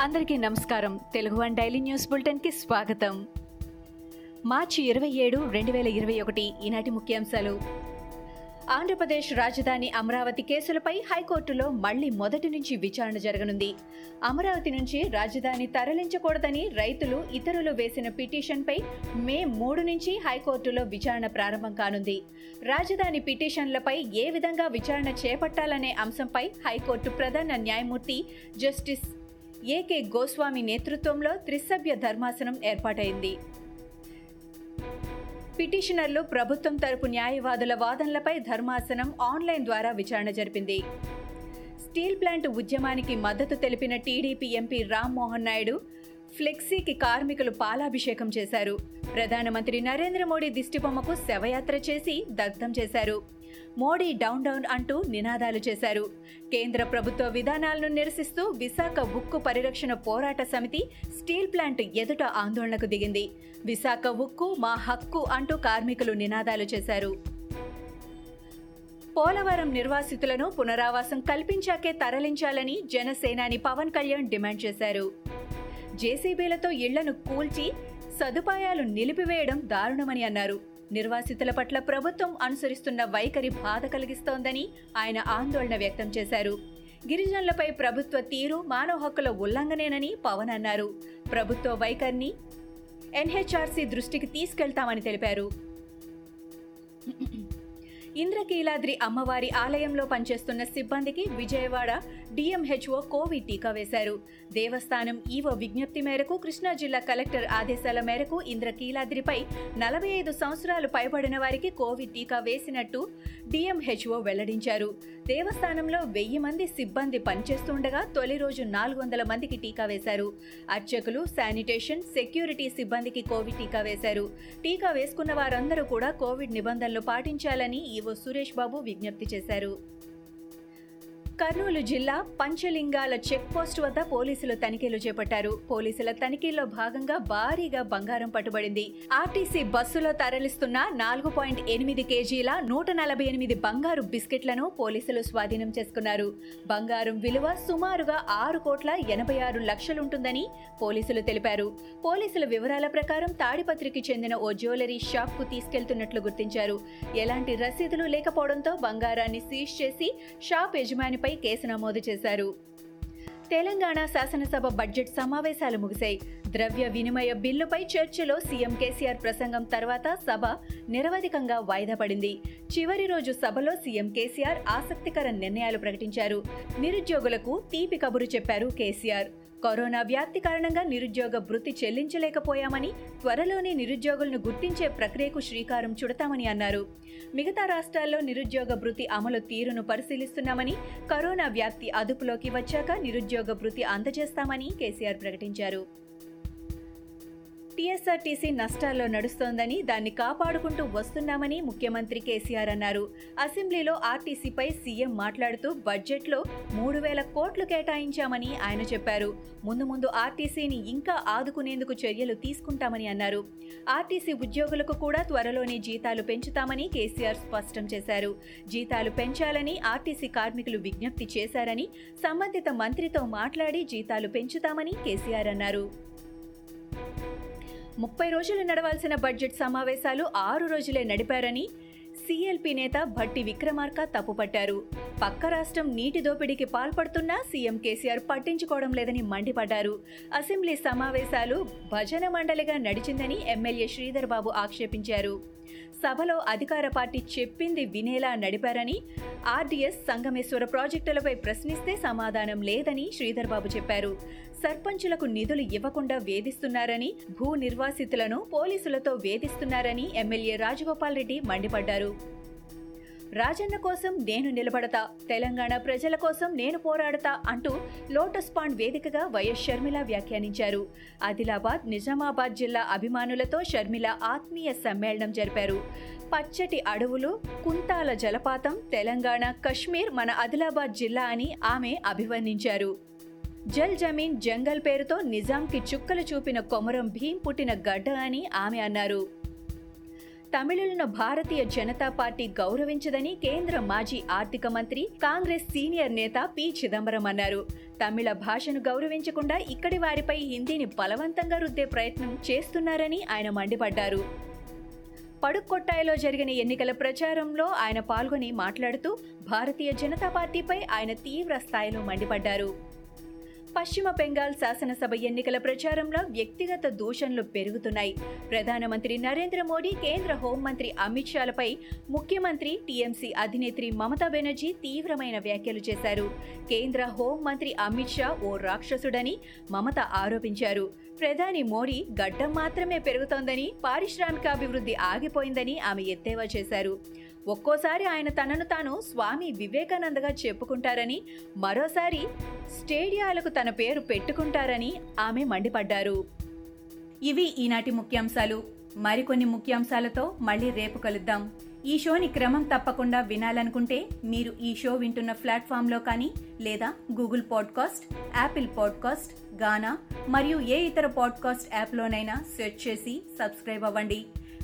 అందరికీ నమస్కారం. Telugu one daily news బులెటిన్కి స్వాగతం. మార్చి ఇరవై ఏడు రెండు వేల ఇరవై ఒకటి ఈనాటి ముఖ్యాంశాలు. ఆంధ్రప్రదేశ్ రాజధాని అమరావతి కేసులపై హైకోర్టులో మళ్ళీ మొదటి నుంచి విచారణ జరగనుంది. అమరావతి నుంచి రాజధాని తరలించకూడదని రైతులు ఇతరులు వేసిన పిటిషన్పై మే మూడు నుంచి హైకోర్టులో విచారణ ప్రారంభం కానుంది. రాజధాని పిటిషన్లపై ఏ విధంగా విచారణ చేపట్టాలనే అంశంపై హైకోర్టు ప్రధాన న్యాయమూర్తి జస్టిస్ ఏకే గోస్వామి నేతృత్వంలో త్రిసభ్య ధర్మాసనం ఏర్పాటైంది. పిటిషనర్లు ప్రభుత్వం తరపు న్యాయవాదుల వాదనలపై ధర్మాసనం ఆన్లైన్ ద్వారా విచారణ జరిపింది. స్టీల్ ప్లాంట్ ఉద్యమానికి మద్దతు తెలిపిన టీడీపీ ఎంపీ రామ్మోహన్ నాయుడు ఫ్లెక్సీకి కార్మికులు పాలాభిషేకం చేశారు. ప్రధానమంత్రి నరేంద్ర మోడీ దిష్టిబొమ్మకు శవయాత్ర చేసి దగ్ధం చేశారు. మోడీ డౌన్ డౌన్ అంటూ నినాదాలు చేశారు. కేంద్ర ప్రభుత్వ విధానాలను నిరసిస్తూ విశాఖ ఉక్కు పరిరక్షణ పోరాట సమితి స్టీల్ ప్లాంట్ ఎదుట ఆందోళనకు దిగింది. విశాఖ ఉక్కు మా హక్కు అంటూ కార్మికులు నినాదాలు చేశారు. పోలవరం నిర్వాసితులను పునరావాసం కల్పించాకే తరలించాలని జనసేనాని పవన్ కళ్యాణ్ డిమాండ్ చేశారు. జేసీబీలతో ఇళ్ళను కూల్చి సదుపాయాలు నిలిపివేయడం దారుణమని అన్నారు. నిర్వాసితుల పట్ల ప్రభుత్వం అనుసరిస్తున్న వైఖరి బాధ కలిగిస్తోందని ఆయన ఆందోళన వ్యక్తం చేశారు. గిరిజనులపై ప్రభుత్వ తీరు మానవ హక్కుల ఉల్లంఘనేనని పవన్ అన్నారు. ప్రభుత్వ వైఖరిని ఎన్హెచ్ఆర్సీ దృష్టికి తీసుకెళ్తామని తెలిపారు. ఇంద్రకీలాద్రి అమ్మవారి ఆలయంలో పనిచేస్తున్న సిబ్బందికి విజయవాడ డిఎంహెచ్ఓ కోవిడ్ టీకా వేశారు. దేవస్థానం ఈవో విజ్ఞప్తి మేరకు కృష్ణా జిల్లా కలెక్టర్ ఆదేశాల మేరకు ఇంద్రకీలాద్రిపై నలభై ఐదు సంవత్సరాలు పైబడిన వారికి కోవిడ్ టీకా వేసినట్టు డిఎంహెచ్ఓ వెల్లడించారు. దేవస్థానంలో వెయ్యి మంది సిబ్బంది పనిచేస్తుండగా తొలి రోజు నాలుగు వందల మందికి టీకా వేశారు. అర్చకులు శానిటేషన్ సెక్యూరిటీ సిబ్బందికి కోవిడ్ టీకా వేశారు. టీకా వేసుకున్న వారందరూ కూడా కోవిడ్ నిబంధనలు పాటించాలని ఈవో సురేష్ బాబు విజ్ఞప్తి చేశారు. కర్నూలు జిల్లా పంచలింగాల చెక్ పోస్ట్ వద్ద పోలీసులు తనిఖీలు చేపట్టారు. పోలీసుల తనిఖీల్లో భాగంగా భారీగా బంగారం పట్టుబడింది. ఆర్టీసీ బస్సులో తరలిస్తున్న నాలుగు పాయింట్ ఎనిమిది కేజీల నూట నలభై ఎనిమిది బంగారు బిస్కెట్లను పోలీసులు స్వాధీనం చేసుకున్నారు. బంగారం విలువ సుమారుగా ఆరు కోట్ల ఎనభై ఆరు లక్షలుంటుందని పోలీసులు తెలిపారు. పోలీసుల వివరాల ప్రకారం తాడిపత్రికి చెందిన ఓ జ్యువెలరీ షాప్కు తీసుకెళ్తున్నట్లు గుర్తించారు. ఎలాంటి రసీదులు లేకపోవడంతో బంగారాన్ని సీజ్ చేసి షాప్ యజమానిపై కేసు నమోదు చేశారు. తెలంగాణ శాసనసభ బడ్జెట్ సమావేశాలు ముగిశాయి. ద్రవ్య వినిమయ బిల్లుపై చర్చలో సీఎం కేసీఆర్ ప్రసంగం తర్వాత సభ నిరవధికంగా వాయిదా పడింది. చివరి రోజు సభలో సీఎం కేసీఆర్ ఆసక్తికర నిర్ణయాలు ప్రకటించారు. నిరుద్యోగులకు తీపి కబురు చెప్పారు కేసీఆర్. కరోనా వ్యాప్తి కారణంగా నిరుద్యోగ భృతి చెల్లించలేకపోయామని త్వరలోనే నిరుద్యోగులను గుర్తించే ప్రక్రియకు శ్రీకారం చుడతామని అన్నారు. మిగతా రాష్ట్రాల్లో నిరుద్యోగ భృతి అమలు తీరును పరిశీలిస్తున్నామని కరోనా వ్యాప్తి అదుపులోకి వచ్చాక నిరుద్యోగ భృతి అందజేస్తామని కేసీఆర్ ప్రకటించారు. టీఎస్ఆర్టీసీ నష్టాల్లో నడుస్తోందని దాన్ని కాపాడుకుంటూ వస్తున్నామని ముఖ్యమంత్రి కేసీఆర్ అన్నారు. అసెంబ్లీలో ఆర్టీసీపై సీఎం మాట్లాడుతూ బడ్జెట్లో మూడు వేల కోట్లు కేటాయించామని ఆయన చెప్పారు. ముందు ముందు ఆర్టీసీని ఇంకా ఆదుకునేందుకు చర్యలు తీసుకుంటామని అన్నారు. ఆర్టీసీ ఉద్యోగులకు కూడా త్వరలోనే జీతాలు పెంచుతామని కేసీఆర్ స్పష్టం చేశారు. జీతాలు పెంచాలని ఆర్టీసీ కార్మికులు విజ్ఞప్తి చేశారని సంబంధిత మంత్రితో మాట్లాడి జీతాలు పెంచుతామని కేసీఆర్ అన్నారు. ముప్పై రోజులు నడవాల్సిన బడ్జెట్ సమావేశాలు ఆరు రోజులే నడిపారని సీఎల్పీ నేత భట్టి విక్రమార్క తప్పుపట్టారు. పక్క రాష్ట్రం నీటి దోపిడీకి పాల్పడుతున్నా సీఎం కేసీఆర్ పట్టించుకోవడం లేదని మండిపడ్డారు. అసెంబ్లీ సమావేశాలు భజన మండలిగా నడిచిందని ఎమ్మెల్యే శ్రీధర్ బాబు ఆక్షేపించారు. సభలో అధికార పార్టీ చెప్పింది వినేలా నడిపారని ఆర్డీఎస్ సంగమేశ్వర ప్రాజెక్టులపై ప్రశ్నిస్తే సమాధానం లేదని శ్రీధర్ బాబు చెప్పారు. సర్పంచులకు నిధులు ఇవ్వకుండా వేధిస్తున్నారని భూ నిర్వాసితులను పోలీసులతో వేధిస్తున్నారని ఎమ్మెల్యే రాజగోపాల్ రెడ్డి మండిపడ్డారు. రాజన్న కోసం నేను నిలబడతా తెలంగాణ ప్రజల కోసం నేను పోరాడతా అంటూ లోటస్ పాండ్ వేదికగా వైఎస్ షర్మిల వ్యాఖ్యానించారు. ఆదిలాబాద్ నిజామాబాద్ జిల్లా అభిమానులతో షర్మిల ఆత్మీయ సమ్మేళనం జరిపారు. పచ్చటి అడవులు కుంతాల జలపాతం తెలంగాణ కశ్మీర్ మన ఆదిలాబాద్ జిల్లా అని ఆమె అభివర్ణించారు. జల్ జమీన్ జంగల్ పేరుతో నిజాంకి చుక్కలు చూపిన కొమరం భీం పుట్టిన గడ్డ అని ఆమె అన్నారు. తమిళులను భారతీయ జనతా పార్టీ గౌరవించదని కేంద్ర మాజీ ఆర్థిక మంత్రి కాంగ్రెస్ సీనియర్ నేత పి. చిదంబరం అన్నారు. తమిళ భాషను గౌరవించకుండా ఇక్కడి వారిపై హిందీని బలవంతంగా రుద్దే ప్రయత్నం చేస్తున్నారని ఆయన మండిపడ్డారు. పడుక్కొట్టాయిలో జరిగిన ఎన్నికల ప్రచారంలో ఆయన పాల్గొని మాట్లాడుతూ భారతీయ జనతా పార్టీపై ఆయన తీవ్ర స్థాయిలో మండిపడ్డారు. పశ్చిమ బెంగాల్ శాసనసభ ఎన్నికల ప్రచారంలో వ్యక్తిగత దూషణలు పెరుగుతున్నాయి. ప్రధానమంత్రి నరేంద్ర మోడీ కేంద్ర హోంమంత్రి అమిత్ షాలపై ముఖ్యమంత్రి టీఎంసీ అధినేత్రి మమతా బెనర్జీ తీవ్రమైన వ్యాఖ్యలు చేశారు. కేంద్ర హోంమంత్రి అమిత్ షా ఓ రాక్షసుడని మమత ఆరోపించారు. ప్రధాని మోడీ గడ్డం మాత్రమే పెరుగుతోందని పారిశ్రామికాభివృద్ధి ఆగిపోయిందని ఆమె ఎద్దేవా చేశారు. ఒక్కోసారి ఆయన తనను తాను స్వామి వివేకానందగా చెప్పుకుంటారని మరోసారి స్టేడియాలకు తన పేరు పెట్టుకుంటారని ఆమె మండిపడ్డారు. ఇవి ఈనాటి ముఖ్యాంశాలు. మరికొన్ని ముఖ్యాంశాలతో మళ్ళీ రేపు కలుద్దాం. ఈ షోని క్రమం తప్పకుండా వినాలనుకుంటే మీరు ఈ షో వింటున్న ప్లాట్ఫామ్లో కానీ లేదా Google podcast Apple podcast Gaana మరియు ఏ ఇతర పాడ్కాస్ట్ యాప్లోనైనా సెర్చ్ చేసి సబ్స్క్రైబ్ అవ్వండి.